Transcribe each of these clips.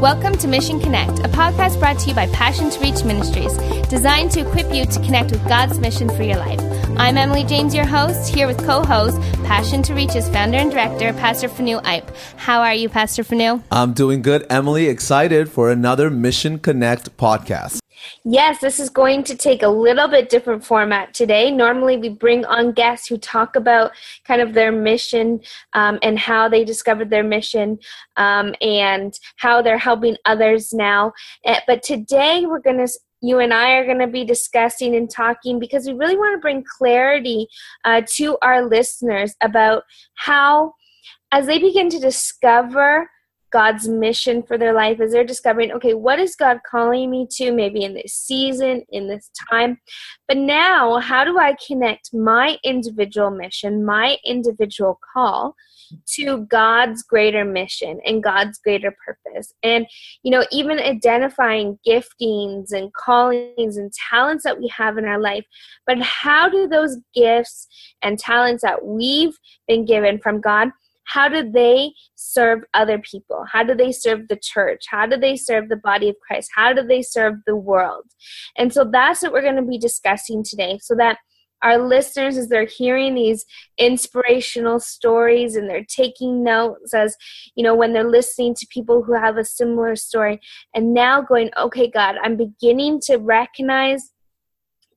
Welcome to Mission Connect, a podcast brought to you by Passion to Reach Ministries, designed to equip you to connect with God's mission for your life. I'm Emily James, your host, here with co host, Passion to Reach's founder and director, Pastor Fanu Ipe. How are you, Pastor Fanu? I'm doing good, Emily. Excited for another Mission Connect podcast. Yes, this is going to take a little bit different format today. Normally, we bring on guests who talk about kind of their mission um, and how they discovered their mission um, and how they're helping others now. Eh, but today, we're going to you and I are going to be discussing and talking because we really want to bring clarity uh, to our listeners about how, as they begin to discover God's mission for their life as they're discovering, okay, what is God calling me to maybe in this season, in this time? But now, how do I connect my individual mission, my individual call to God's greater mission and God's greater purpose? And, you know, even identifying giftings and callings and talents that we have in our life, but how do those gifts and talents that we've been given from God? How do they serve other people? How do they serve the church? How do they serve the body of Christ? How do they serve the world? And so that's what we're going to be discussing today so that our listeners as they're hearing these inspirational stories and they're taking notes as you know when they're listening to people who have a similar story and now going okay god i'm beginning to recognize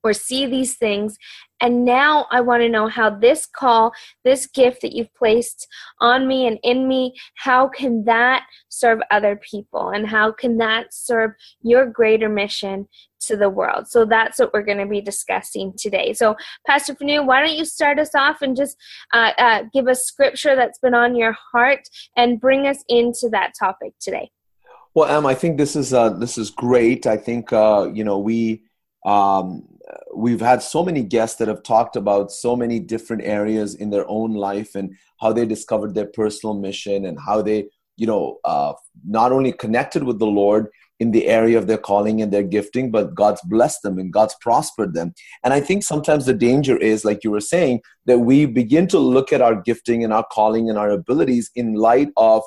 or see these things. And now I want to know how this call, this gift that you've placed on me and in me, how can that serve other people? And how can that serve your greater mission to the world? So that's what we're going to be discussing today. So, Pastor Fanu, why don't you start us off and just uh, uh, give us scripture that's been on your heart and bring us into that topic today? Well, Em, I think this is uh, this is great. I think uh, you know we um, we've had so many guests that have talked about so many different areas in their own life and how they discovered their personal mission and how they you know uh, not only connected with the lord in the area of their calling and their gifting but god's blessed them and god's prospered them and i think sometimes the danger is like you were saying that we begin to look at our gifting and our calling and our abilities in light of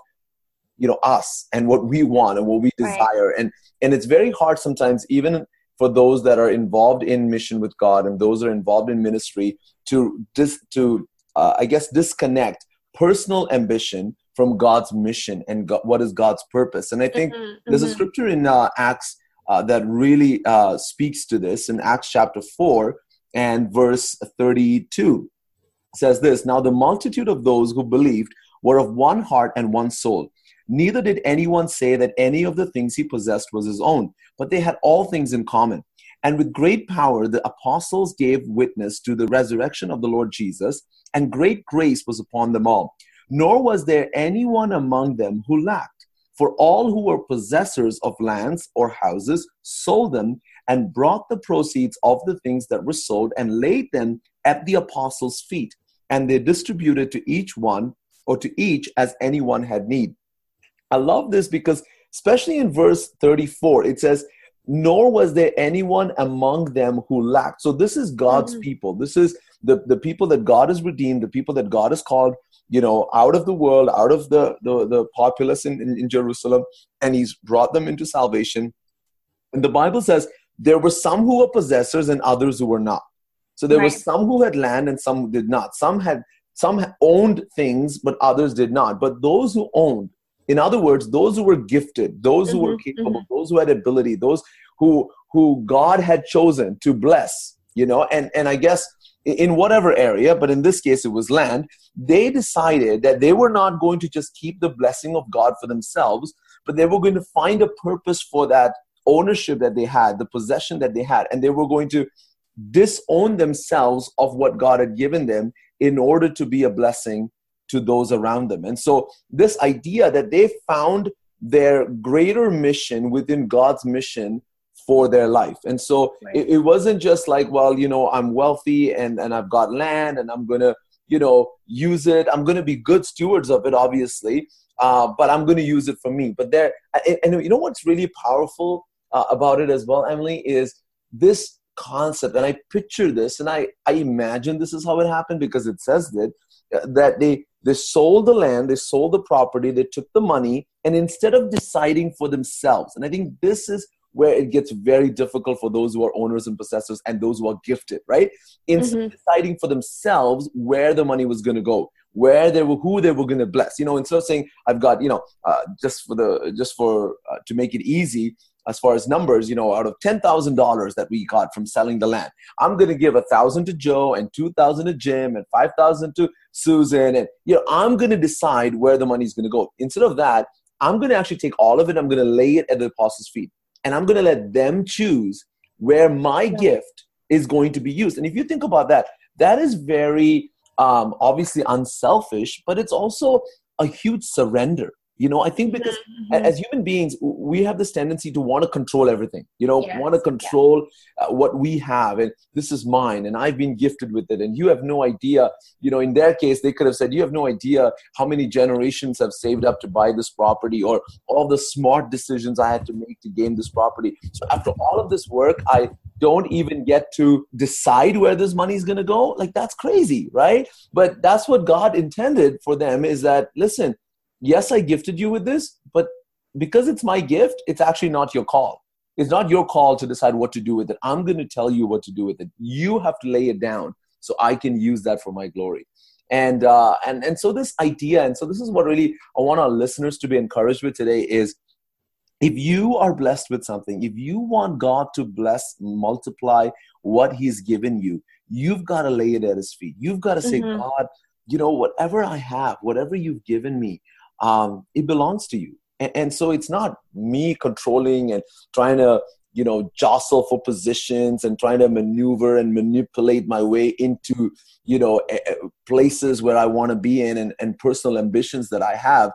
you know us and what we want and what we desire right. and and it's very hard sometimes even for those that are involved in mission with God and those that are involved in ministry to dis, to uh, I guess disconnect personal ambition from God's mission and God, what is God's purpose. And I think mm-hmm, there's mm-hmm. a scripture in uh, Acts uh, that really uh, speaks to this in Acts chapter 4 and verse 32 it says this Now the multitude of those who believed were of one heart and one soul. Neither did anyone say that any of the things he possessed was his own, but they had all things in common. And with great power, the apostles gave witness to the resurrection of the Lord Jesus, and great grace was upon them all. Nor was there anyone among them who lacked. For all who were possessors of lands or houses sold them and brought the proceeds of the things that were sold and laid them at the apostles' feet. And they distributed to each one or to each as anyone had need. I love this because, especially in verse 34, it says, Nor was there anyone among them who lacked. So, this is God's mm-hmm. people. This is the, the people that God has redeemed, the people that God has called, you know, out of the world, out of the, the, the populace in, in, in Jerusalem, and He's brought them into salvation. And the Bible says, there were some who were possessors and others who were not. So there right. were some who had land and some did not. Some had some owned things, but others did not. But those who owned, in other words those who were gifted those who mm-hmm, were capable mm-hmm. those who had ability those who who god had chosen to bless you know and and i guess in whatever area but in this case it was land they decided that they were not going to just keep the blessing of god for themselves but they were going to find a purpose for that ownership that they had the possession that they had and they were going to disown themselves of what god had given them in order to be a blessing to those around them. And so, this idea that they found their greater mission within God's mission for their life. And so, right. it, it, wasn't just like, well, you know, I'm wealthy and, and I've got land and I'm going to, you know, use it. I'm going to be good stewards of it, obviously, uh, but I'm going to use it for me. But there, and, you know what's really powerful uh, about it as well, Emily, is this concept and i picture this and i i imagine this is how it happened because it says that that they they sold the land, they sold the property, they took the money, and instead of deciding for themselves and i think this is where it gets very difficult for those who are owners and possessors and those who are gifted right In mm-hmm. deciding for themselves where the money was going to go where they were who they were going to bless you know instead of saying i've got you know uh, just for the just for uh, to make it easy as far as numbers, you know, out of $10,000 that we got from selling the land, I'm going to give a thousand to Joe and 2,000 to Jim and 5,000 to Susan. And, you know, I'm going to decide where the money is going to go. Instead of that, I'm going to actually take all of it. I'm going to lay it at the apostles' feet and I'm going to let them choose where my yeah. gift is going to be used. And if you think about that, that is very um, obviously unselfish, but it's also a huge surrender you know i think because mm-hmm. as human beings we have this tendency to want to control everything you know yes. want to control yeah. uh, what we have and this is mine and i've been gifted with it and you have no idea you know in their case they could have said you have no idea how many generations have saved up to buy this property or all the smart decisions i had to make to gain this property so after all of this work i don't even get to decide where this money is going to go like that's crazy right but that's what god intended for them is that listen yes, I gifted you with this, but because it's my gift, it's actually not your call. It's not your call to decide what to do with it. I'm going to tell you what to do with it. You have to lay it down so I can use that for my glory. And uh, and and so this idea, and so this is what really I want our listeners to be encouraged with today is if you are blessed with something, if you want God to bless, multiply what He's given you, you've got to lay it at His feet. You've got to say, mm-hmm. God, you know, whatever I have, whatever you've given me, um, it belongs to you. And, and so it's not me controlling and trying to you know jostle for positions and trying to maneuver and manipulate my way into you know places where i want to be in and, and personal ambitions that i have.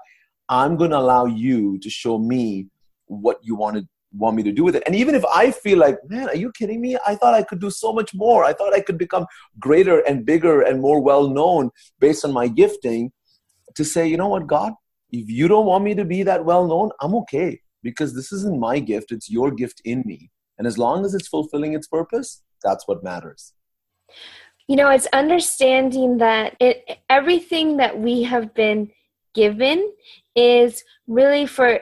I'm going to allow you to show me what you want to want me to do with it. And even if i feel like man are you kidding me? I thought i could do so much more. I thought i could become greater and bigger and more well known based on my gifting to say you know what god if you don't want me to be that well known, I'm okay because this isn't my gift, it's your gift in me. And as long as it's fulfilling its purpose, that's what matters. You know, it's understanding that it, everything that we have been given is really for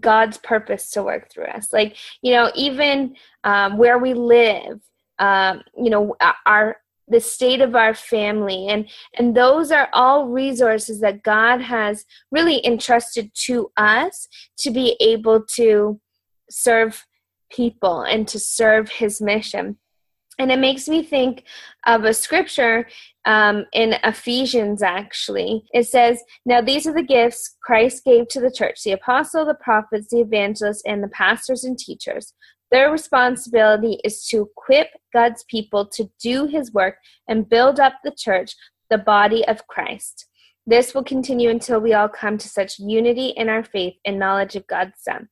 God's purpose to work through us. Like, you know, even um, where we live, um, you know, our the state of our family and and those are all resources that god has really entrusted to us to be able to serve people and to serve his mission and it makes me think of a scripture um, in Ephesians, actually. It says, Now these are the gifts Christ gave to the church the apostle, the prophets, the evangelists, and the pastors and teachers. Their responsibility is to equip God's people to do his work and build up the church, the body of Christ. This will continue until we all come to such unity in our faith and knowledge of God's Son.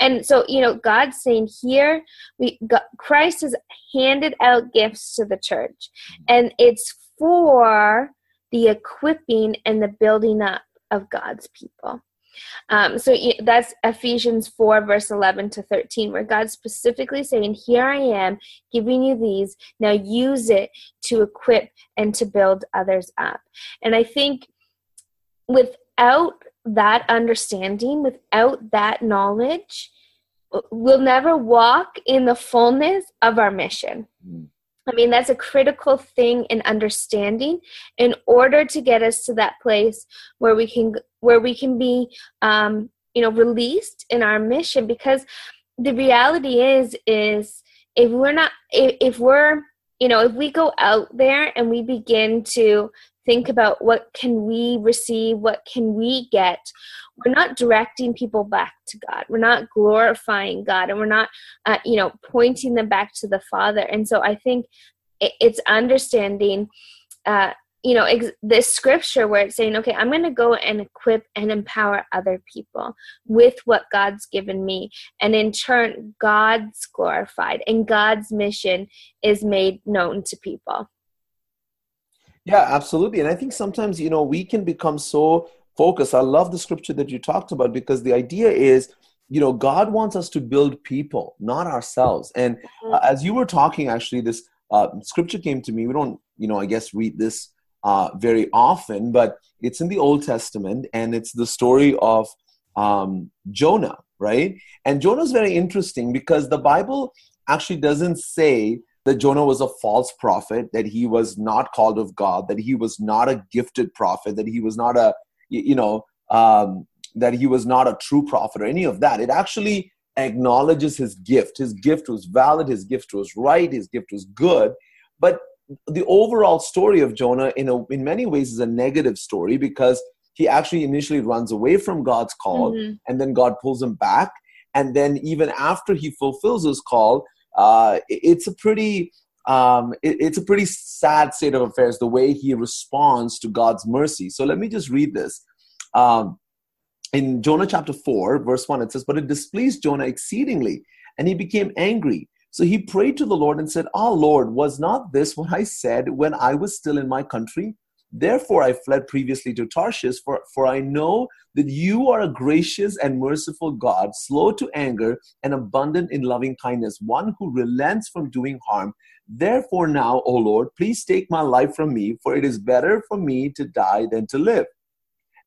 And so, you know, God's saying here, we Christ has handed out gifts to the church, and it's for the equipping and the building up of God's people. Um, so that's Ephesians 4, verse 11 to 13, where God's specifically saying, Here I am giving you these. Now use it to equip and to build others up. And I think without that understanding, without that knowledge, we'll never walk in the fullness of our mission. Mm. I mean, that's a critical thing in understanding in order to get us to that place where we can where we can be, um, you know, released in our mission. Because the reality is, is if we're not, if, if we're, you know, if we go out there and we begin to think about what can we receive, what can we get, we're not directing people back to God. We're not glorifying God, and we're not, uh, you know, pointing them back to the Father. And so I think it's understanding. Uh, you know ex- this scripture where it's saying okay i'm going to go and equip and empower other people with what god's given me and in turn god's glorified and god's mission is made known to people yeah absolutely and i think sometimes you know we can become so focus. I love the scripture that you talked about because the idea is, you know, God wants us to build people, not ourselves. And uh, as you were talking, actually, this uh, scripture came to me. We don't, you know, I guess read this uh, very often, but it's in the Old Testament, and it's the story of um, Jonah, right? And Jonah is very interesting because the Bible actually doesn't say that Jonah was a false prophet, that he was not called of God, that he was not a gifted prophet, that he was not a, you know, um, that he was not a true prophet or any of that. It actually acknowledges his gift. His gift was valid, his gift was right, his gift was good. But the overall story of Jonah, in, a, in many ways, is a negative story because he actually initially runs away from God's call mm-hmm. and then God pulls him back. And then, even after he fulfills his call, uh, it's a pretty um, it, it's a pretty sad state of affairs the way he responds to God's mercy. So let me just read this. Um, in Jonah chapter 4, verse 1, it says, But it displeased Jonah exceedingly, and he became angry. So he prayed to the Lord and said, Ah, oh, Lord, was not this what I said when I was still in my country? Therefore I fled previously to Tarshish, for, for I know that you are a gracious and merciful God, slow to anger and abundant in loving kindness, one who relents from doing harm. Therefore now, O Lord, please take my life from me, for it is better for me to die than to live.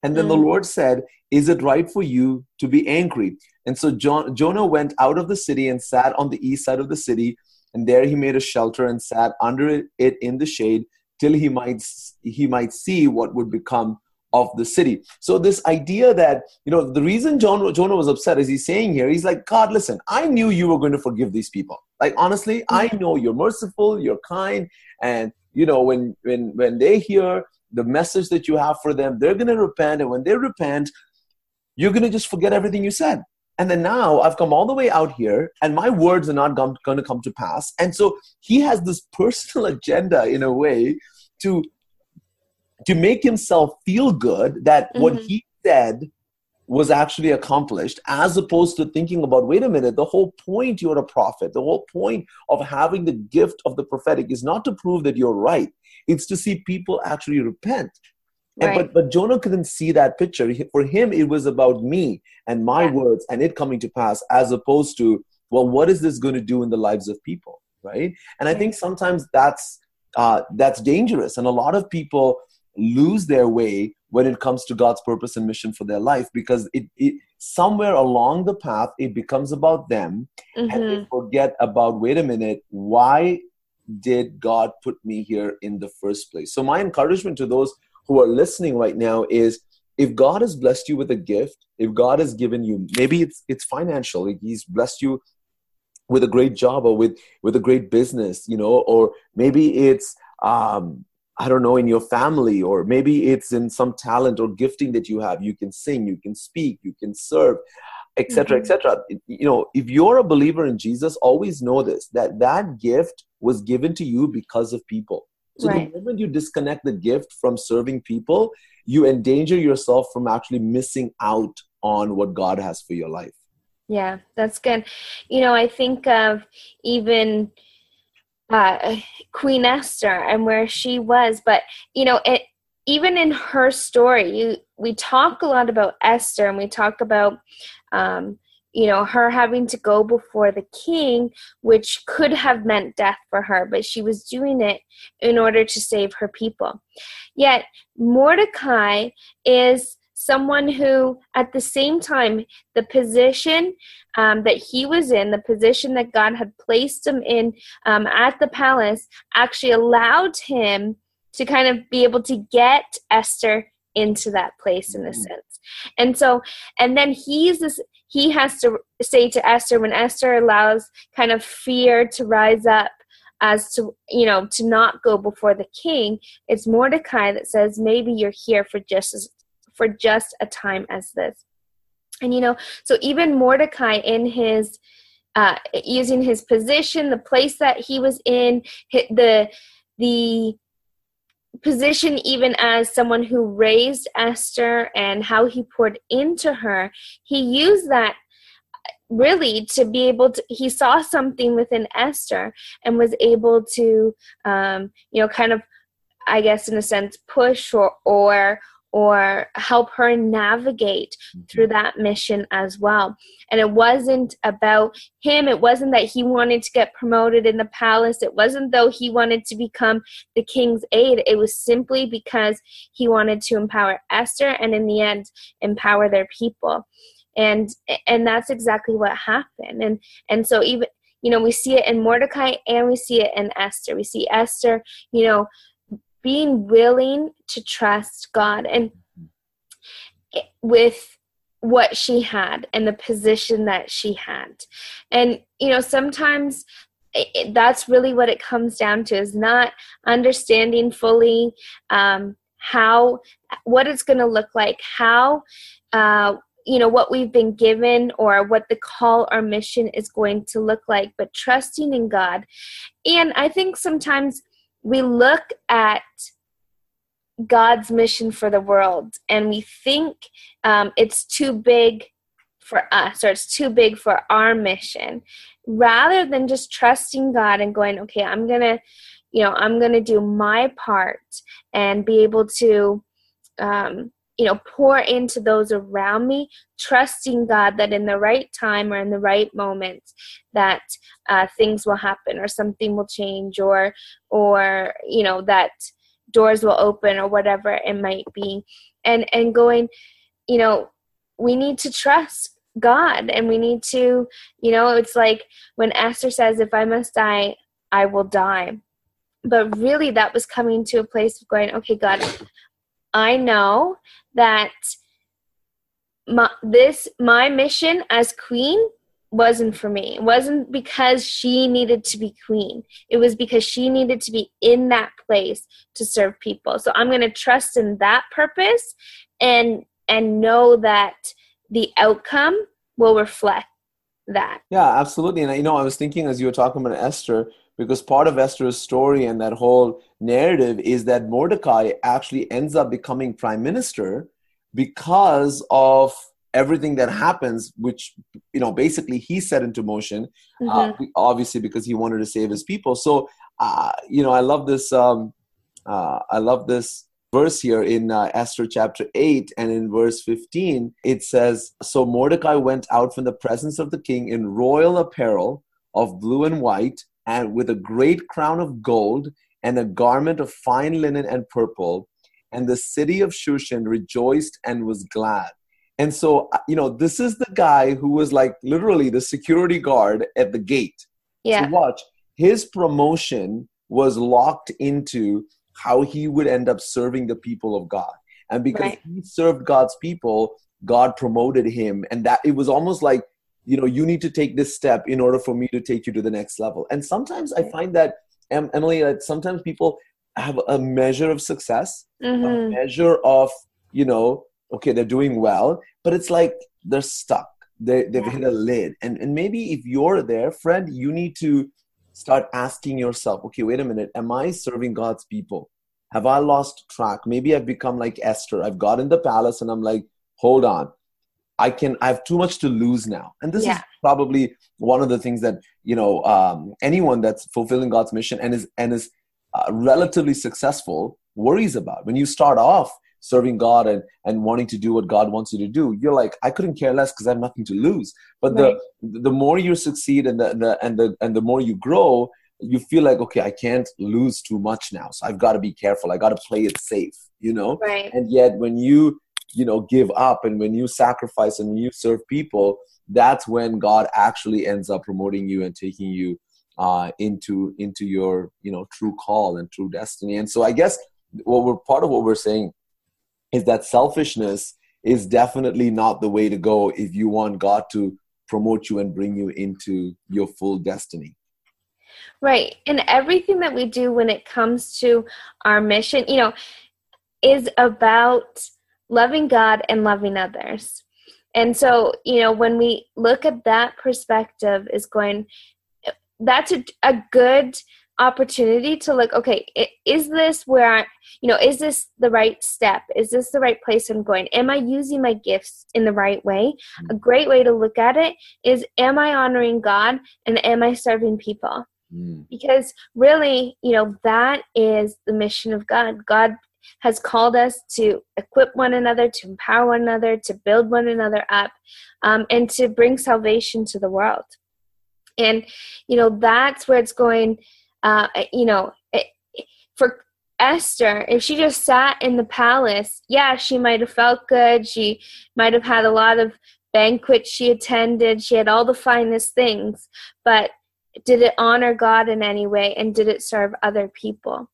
And then mm. the Lord said, Is it right for you to be angry? And so John, Jonah went out of the city and sat on the east side of the city, and there he made a shelter and sat under it in the shade till he might he might see what would become of the city. So this idea that you know the reason John, Jonah was upset is he's saying here he's like God listen I knew you were going to forgive these people like honestly I mm-hmm. know you're merciful you're kind and you know when when when they hear the message that you have for them they're going to repent and when they repent you're going to just forget everything you said and then now I've come all the way out here, and my words are not going to come to pass. And so he has this personal agenda in a way to to make himself feel good that mm-hmm. what he said was actually accomplished as opposed to thinking about wait a minute the whole point you're a prophet the whole point of having the gift of the prophetic is not to prove that you're right it's to see people actually repent Right. but but Jonah couldn't see that picture. For him, it was about me and my yeah. words and it coming to pass, as opposed to well, what is this going to do in the lives of people, right? And I think sometimes that's uh, that's dangerous, and a lot of people lose their way when it comes to God's purpose and mission for their life because it, it somewhere along the path it becomes about them, mm-hmm. and they mm-hmm. forget about wait a minute, why did God put me here in the first place? So my encouragement to those who are listening right now is if God has blessed you with a gift, if God has given you, maybe it's it's financial, He's blessed you with a great job or with with a great business, you know, or maybe it's um, I don't know in your family, or maybe it's in some talent or gifting that you have. You can sing, you can speak, you can serve, etc., mm-hmm. etc. You know, if you're a believer in Jesus, always know this that that gift was given to you because of people so right. the moment you disconnect the gift from serving people, you endanger yourself from actually missing out on what God has for your life. Yeah, that's good. You know, I think of even uh, Queen Esther and where she was, but you know, it even in her story, you we talk a lot about Esther and we talk about um, you know, her having to go before the king, which could have meant death for her, but she was doing it in order to save her people. Yet, Mordecai is someone who, at the same time, the position um, that he was in, the position that God had placed him in um, at the palace, actually allowed him to kind of be able to get Esther into that place in a mm-hmm. sense. And so, and then he's this he has to say to Esther when Esther allows kind of fear to rise up as to you know to not go before the king it's mordecai that says maybe you're here for just as, for just a time as this. And you know so even mordecai in his uh, using his position the place that he was in the the position even as someone who raised Esther and how he poured into her, he used that really to be able to he saw something within esther and was able to um you know kind of i guess in a sense push or or or help her navigate mm-hmm. through that mission as well. And it wasn't about him. It wasn't that he wanted to get promoted in the palace. It wasn't though he wanted to become the king's aide. It was simply because he wanted to empower Esther and in the end empower their people. and and that's exactly what happened and and so even you know we see it in mordecai and we see it in esther we see esther you know being willing to trust god and with what she had and the position that she had. And you know sometimes it, that's really what it comes down to is not understanding fully um, how what it's going to look like how uh, you know what we've been given or what the call or mission is going to look like but trusting in god. And i think sometimes we look at god's mission for the world and we think um, it's too big for us or it's too big for our mission. Rather than just trusting god and going okay i'm gonna you know i'm gonna do my part and be able to um, you know pour into those around me trusting god that in the right time or in the right moment that uh, things will happen or something will change or or you know that doors will open or whatever it might be. And and going you know we need to trust god and we need to you know it's like when esther says if i must die i will die. But really that was coming to a place of going okay god I know that my, this my mission as queen wasn't for me. It wasn't because she needed to be queen. It was because she needed to be in that place to serve people. So I'm going to trust in that purpose and and know that the outcome will reflect that. Yeah, absolutely. And you know, I was thinking as you were talking about Esther, because part of Esther's story and that whole narrative is that Mordecai actually ends up becoming prime minister because of everything that happens which you know basically he set into motion uh, mm-hmm. uh, obviously because he wanted to save his people so uh, you know i love this um, uh, i love this verse here in uh, esther chapter 8 and in verse 15 it says so mordecai went out from the presence of the king in royal apparel of blue and white and with a great crown of gold and a garment of fine linen and purple. And the city of Shushan rejoiced and was glad. And so, uh, you know, this is the guy who was like literally the security guard at the gate. Yeah. So watch, his promotion was locked into how he would end up serving the people of God. And because right. he served God's people, God promoted him. And that it was almost like you know you need to take this step in order for me to take you to the next level and sometimes i find that emily that sometimes people have a measure of success mm-hmm. a measure of you know okay they're doing well but it's like they're stuck. They, they've yeah. hit a lid. And, and maybe if you're there friend you need to start asking yourself okay wait a minute. Am i serving god's people? Have i lost track? Maybe i've become like esther. I've got in the palace and i'm like hold on I can I have too much to lose now, and this yeah. is probably one of the things that you know um, anyone that's fulfilling God's mission and is and is uh, relatively successful worries about. When you start off serving God and and wanting to do what God wants you to do, you're like I couldn't care less because I have nothing to lose. But right. the the more you succeed and the, the and the and the more you grow, you feel like okay i can't lose too much now so i've got to be careful i got to play it safe you know right. and yet when you you know give up. And when you sacrifice and you serve people that's when god actually ends up promoting you and taking you uh, into into your you know true call and true destiny. And so i guess what we're part of what we're saying is that selfishness is definitely not the way to go if you want god to promote you and bring you into your full destiny. Right. And everything that we do when it comes to our mission you know is about loving God and loving others. And so, you know, when we look at that perspective, is going, that's a, a good opportunity to look okay is this where I, you know is this the right step is this the right place i'm going am i using my gifts in the right way a mm. great way to look at it is am i honoring god and am i serving people mm. because really you know that is the mission of god god has called us to equip one another, to empower one another, to build one another up, um, and to bring salvation to the world. And, you know, that's where it's going, uh, you know, it, for Esther, if she just sat in the palace, yeah, she might have felt good. She might have had a lot of banquets she attended. She had all the finest things, but did it honor God in any way and did it serve other people?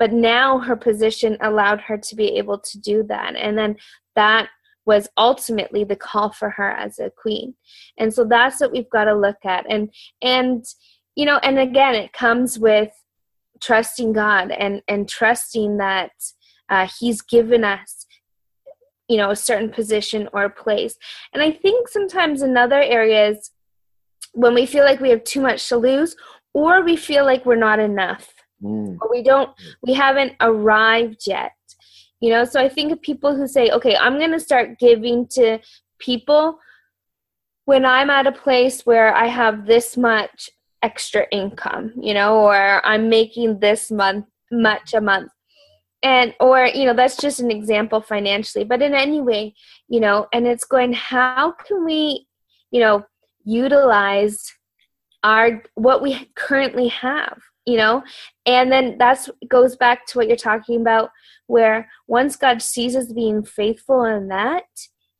But now her position allowed her to be able to do that. And then that was ultimately the call for her as a queen. And so that's what we've got to look at. And and you know, and again it comes with trusting God and and trusting that uh, he's given us you know a certain position or place and i think sometimes in other areas when we feel like we have too much to lose or we feel like we're not enough mm. we don't we haven't arrived yet you know? So i think of people who say okay i'm going to start giving to people when i'm at a place where i have this much extra income you know or i'm making this month much a month. And or you know that's just an example financially but in any way you know and it's going how can we you know utilize our what we currently have you know? And then that's goes back to what you're talking about where once god sees us being faithful in that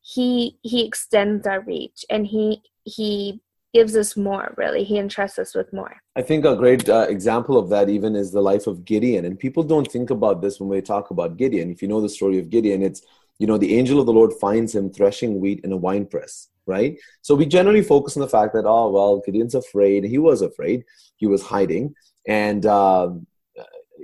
he he extends our reach and he he gives us more really. He entrusts us with more. I think a great uh, example of that even is the life of gideon. And people don't think about this when we talk about gideon. If you know the story of gideon it's you know the angel of the lord finds him threshing wheat in a wine press right? So we generally focus on the fact that oh well gideon's afraid. He was afraid. He was hiding and uh,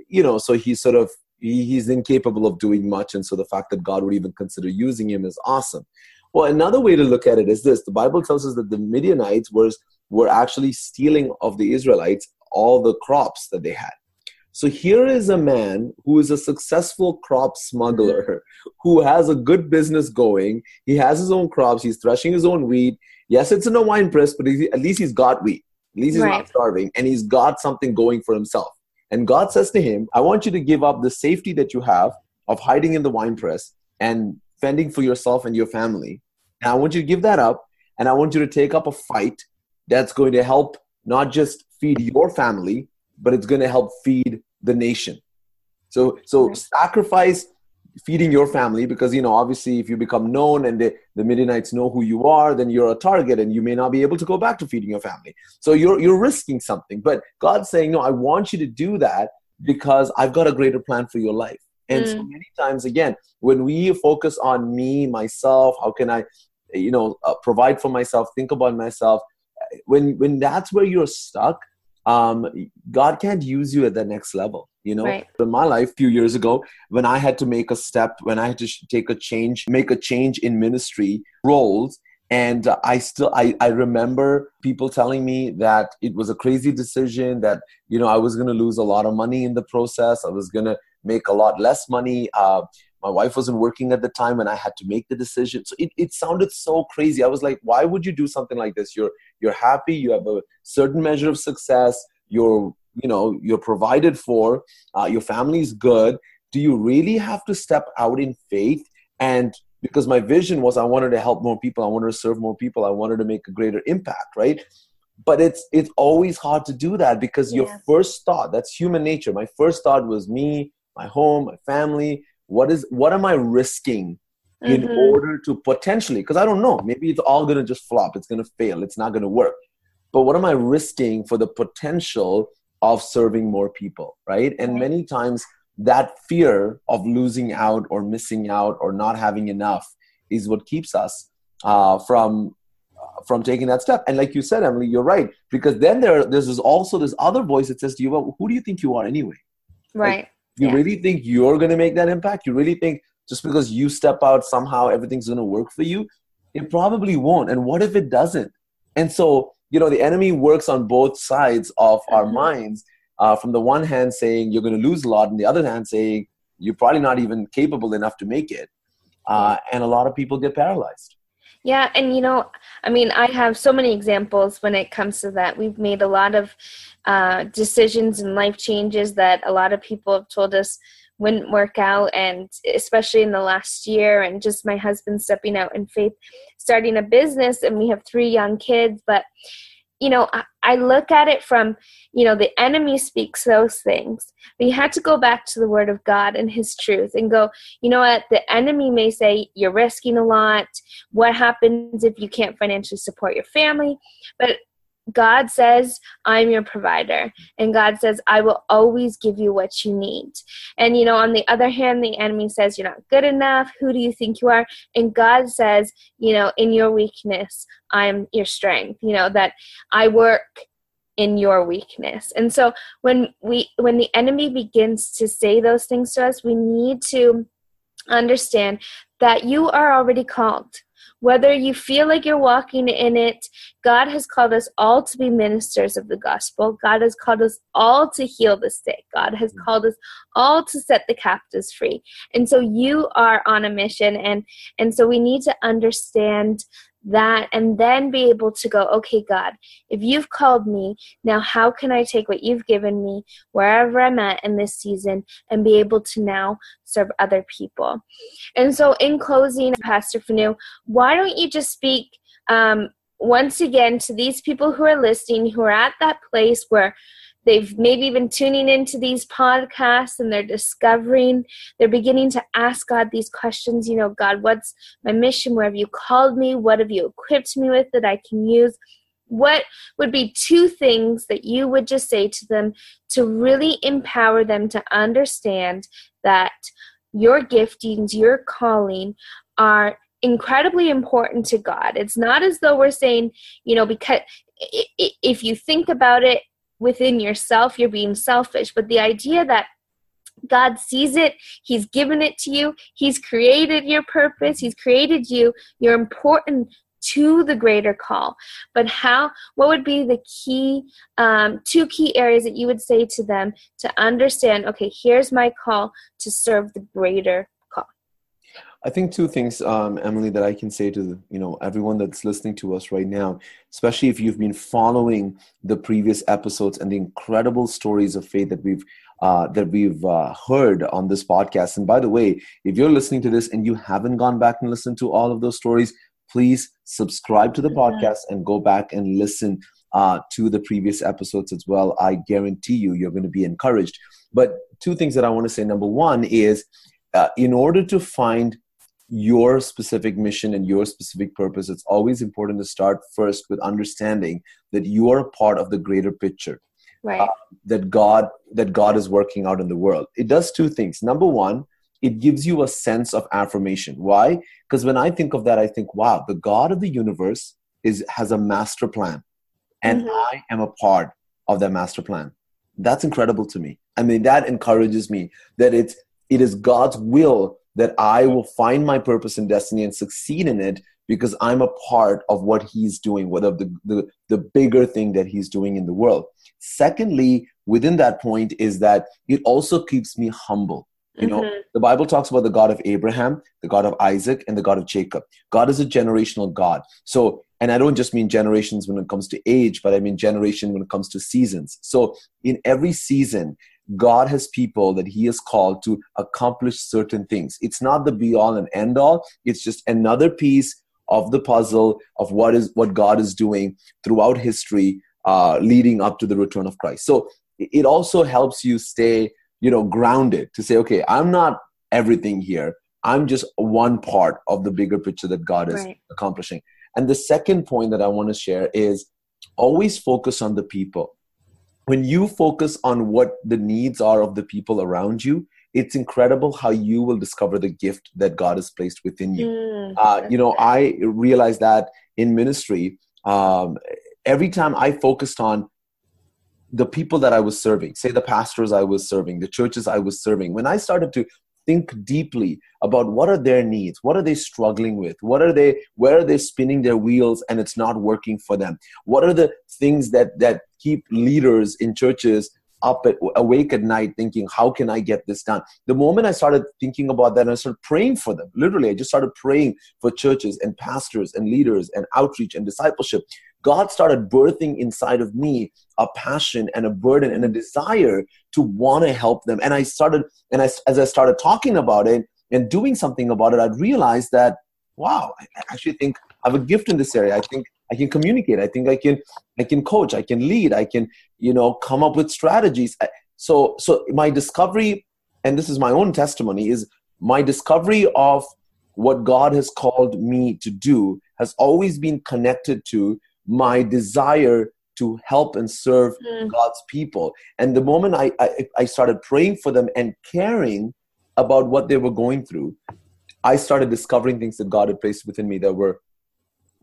you know so he's sort of he, he's incapable of doing much and so the fact that god would even consider using him is awesome well, another way to look at it is this the Bible tells us that the Midianites were, were actually stealing of the Israelites all the crops that they had. So here is a man who is a successful crop smuggler who has a good business going. He has his own crops, he's threshing his own wheat. Yes, it's in a wine press, but at least he's got wheat. At least he's right. not starving and he's got something going for himself. And God says to him, I want you to give up the safety that you have of hiding in the wine press and fending for yourself and your family and I want you to give that up, and I want you to take up a fight that's going to help not just feed your family, but it's going to help feed the nation. So, so sacrifice feeding your family because you know obviously if you become known and the, the midianites know who you are then you're a target and you may not be able to go back to feeding your family. So you're you're risking something. But god's saying no i want you to do that because i've got a greater plan for your life. And mm. so many times again when we focus on me myself how can i you know uh, provide for myself think about myself when when that's where you're stuck um, god can't use you at the next level you know right. in my life a few years ago when i had to make a step when i had to take a change make a change in ministry roles and uh, i still I, I remember people telling me that it was a crazy decision that you know i was going to lose a lot of money in the process i was going to make a lot less money uh, my wife wasn't working at the time and i had to make the decision. So it, it sounded so crazy. I was like why would you do something like this? You're you're happy you have a certain measure of success you're you know you're provided for uh, your family's good. Do you really have to step out in faith? And because my vision was i wanted to help more people i wanted to serve more people i wanted to make a greater impact right? But it's it's always hard to do that because yeah. your first thought that's human nature. My first thought was me my home my family what is what am i risking in mm-hmm. order to potentially because i don't know maybe it's all going to just flop it's going to fail it's not going to work. But what am i risking for the potential of serving more people right? And many times that fear of losing out or missing out or not having enough is what keeps us uh, from uh, from taking that step. And like you said emily you're right because then there there's also this other voice that says to you well who do you think you are anyway? Right. like, you yeah. really think you're going to make that impact? You really think just because you step out, somehow everything's going to work for you? It probably won't. And what if it doesn't? And so, you know, the enemy works on both sides of our mm-hmm. minds. Uh, from the one hand, saying you're going to lose a lot, and the other hand, saying you're probably not even capable enough to make it. Uh, and a lot of people get paralyzed. Yeah, and you know, I mean, I have so many examples when it comes to that. We've made a lot of uh, decisions and life changes that a lot of people have told us wouldn't work out, and especially in the last year, and just my husband stepping out in faith, starting a business, and we have three young kids, but you know, I, I look at it from, you know, the enemy speaks those things, but you have to go back to the word of God and his truth and go, you know what, the enemy may say you're risking a lot. What happens if you can't financially support your family? But God says, I'm your provider. And God says, I will always give you what you need. And, you know, on the other hand, the enemy says, You're not good enough. Who do you think you are? And God says, You know, in your weakness, I'm your strength. You know, that I work in your weakness. And so when we when the enemy begins to say those things to us, we need to understand that you are already called whether you feel like you're walking in it, God has called us all to be ministers of the gospel. God has called us all to heal the sick. God has mm. called us all to set the captives free. And so you are on a mission and and so we need to understand that and then be able to go, okay, God, if you've called me, now how can I take what you've given me wherever I'm at in this season and be able to now serve other people? And so, in closing, Pastor Fanu, why don't you just speak um, once again to these people who are listening, who are at that place where they've maybe been tuning into these podcasts and they're discovering they're beginning to ask god these questions you know god what's my mission? Where have you called me? What have you equipped me with that i can use? What would be two things that you would just say to them to really empower them to understand that your giftings your calling are incredibly important to God. It's not as though we're saying, you know, because if you think about it, within yourself, you're being selfish. But the idea that God sees it, He's given it to you, He's created your purpose, He's created you, you're important to the greater call but how what would be the key um, two key areas that you would say to them to understand okay here's my call to serve the greater I think two things, um, Emily, that I can say to you know everyone that's listening to us right now, especially if you've been following the previous episodes and the incredible stories of faith that we've uh, that we've uh, heard on this podcast. And by the way, if you're listening to this and you haven't gone back and listened to all of those stories, please subscribe to the podcast and go back and listen uh, to the previous episodes as well. I guarantee you, you're going to be encouraged. But two things that I want to say. Number one is, uh, in order to find your specific mission and your specific purpose, it's always important to start first with understanding that you are a part of the greater picture. Right. Uh, that God that God is working out in the world. It does two things. Number one, it gives you a sense of affirmation. Why? Because when I think of that, I think, wow, the God of the universe is has a master plan, and mm-hmm. I am a part of that master plan. That's incredible to me. I mean, that encourages me that it's it is God's will that I will find my purpose and destiny and succeed in it because I'm a part of what he's doing, whether the, the, the bigger thing that he's doing in the world. Secondly, within that point is that it also keeps me humble. You know, mm-hmm. the Bible talks about the God of Abraham, the God of Isaac, and the God of Jacob. God is a generational God. So, and I don't just mean generations when it comes to age, but I mean generation when it comes to seasons. So, in every season, God has people that He has called to accomplish certain things. It's not the be all and end all, it's just another piece of the puzzle of what is what God is doing throughout history uh, leading up to the return of Christ. So it also helps you stay, you know, grounded to say, okay, I'm not everything here. I'm just one part of the bigger picture that God is right. accomplishing. And the second point that I want to share is always focus on the people when you focus on what the needs are of the people around you it's incredible how you will discover the gift that god has placed within you. Mm, uh, you know i realized that in ministry um, every time i focused on the people that i was serving say the pastors i was serving the churches i was serving when i started to think deeply about what are their needs what are they struggling with what are they where are they spinning their wheels and it's not working for them? What are the things that that keep leaders in churches up at, awake at night thinking how can i get this done? The moment i started thinking about that i started praying for them. Literally i just started praying for churches and pastors and leaders and outreach and discipleship God started birthing inside of me a passion and a burden and a desire to want to help them. And I started, and I, as I started talking about it and doing something about it, I realized that, wow, I actually think I have a gift in this area. I think I can communicate. I think I can I can coach. I can lead. I can you know come up with strategies. So so my discovery, and this is my own testimony, is my discovery of what God has called me to do has always been connected to my desire to help and serve mm. God's people. And the moment I, I, I started praying for them and caring about what they were going through, I started discovering things that God had placed within me that were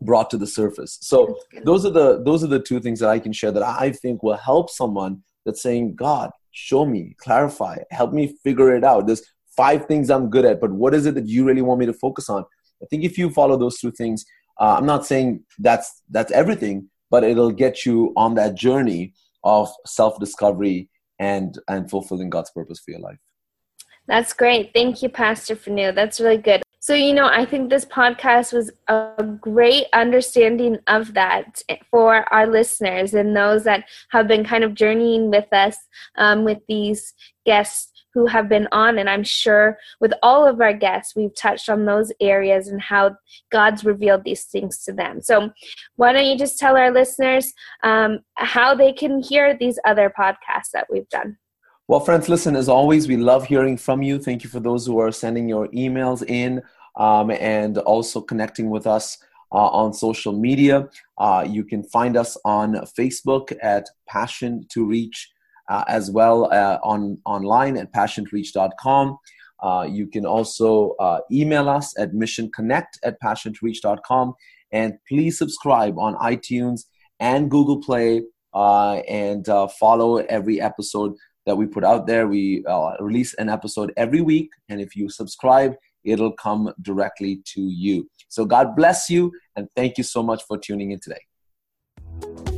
brought to the surface. So those are the those are the two things that I can share that I think will help someone that's saying, God, show me, clarify, help me figure it out. There's five things I'm good at, but what is it that you really want me to focus on? I think if you follow those two things, uh, I'm not saying that's that's everything, but it'll get you on that journey of self-discovery and and fulfilling God's purpose for your life. That's great. Thank you, Pastor Fanu. That's really good. So, you know, I think this podcast was a great understanding of that for our listeners and those that have been kind of journeying with us um, with these guests who have been on. And I'm sure with all of our guests, we've touched on those areas and how God's revealed these things to them. So, why don't you just tell our listeners um, how they can hear these other podcasts that we've done? Well, friends, listen, as always, we love hearing from you. Thank you for those who are sending your emails in um, and also connecting with us uh, on social media. Uh, you can find us on Facebook at Passion to Reach, as well uh, on online at passiontoreach.com. Uh, you can also uh, email us at missionconnect at passiontoreach.com. And please subscribe on iTunes and Google Play and follow every episode that we put out there. We release an episode every week. And if you subscribe, it'll come directly to you. So God bless you, and thank you so much for tuning in today.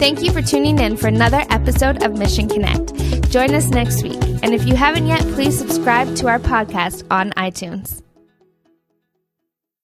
Thank you for tuning in for another episode of Mission Connect. Join us next week. And if you haven't yet, please subscribe to our podcast on iTunes.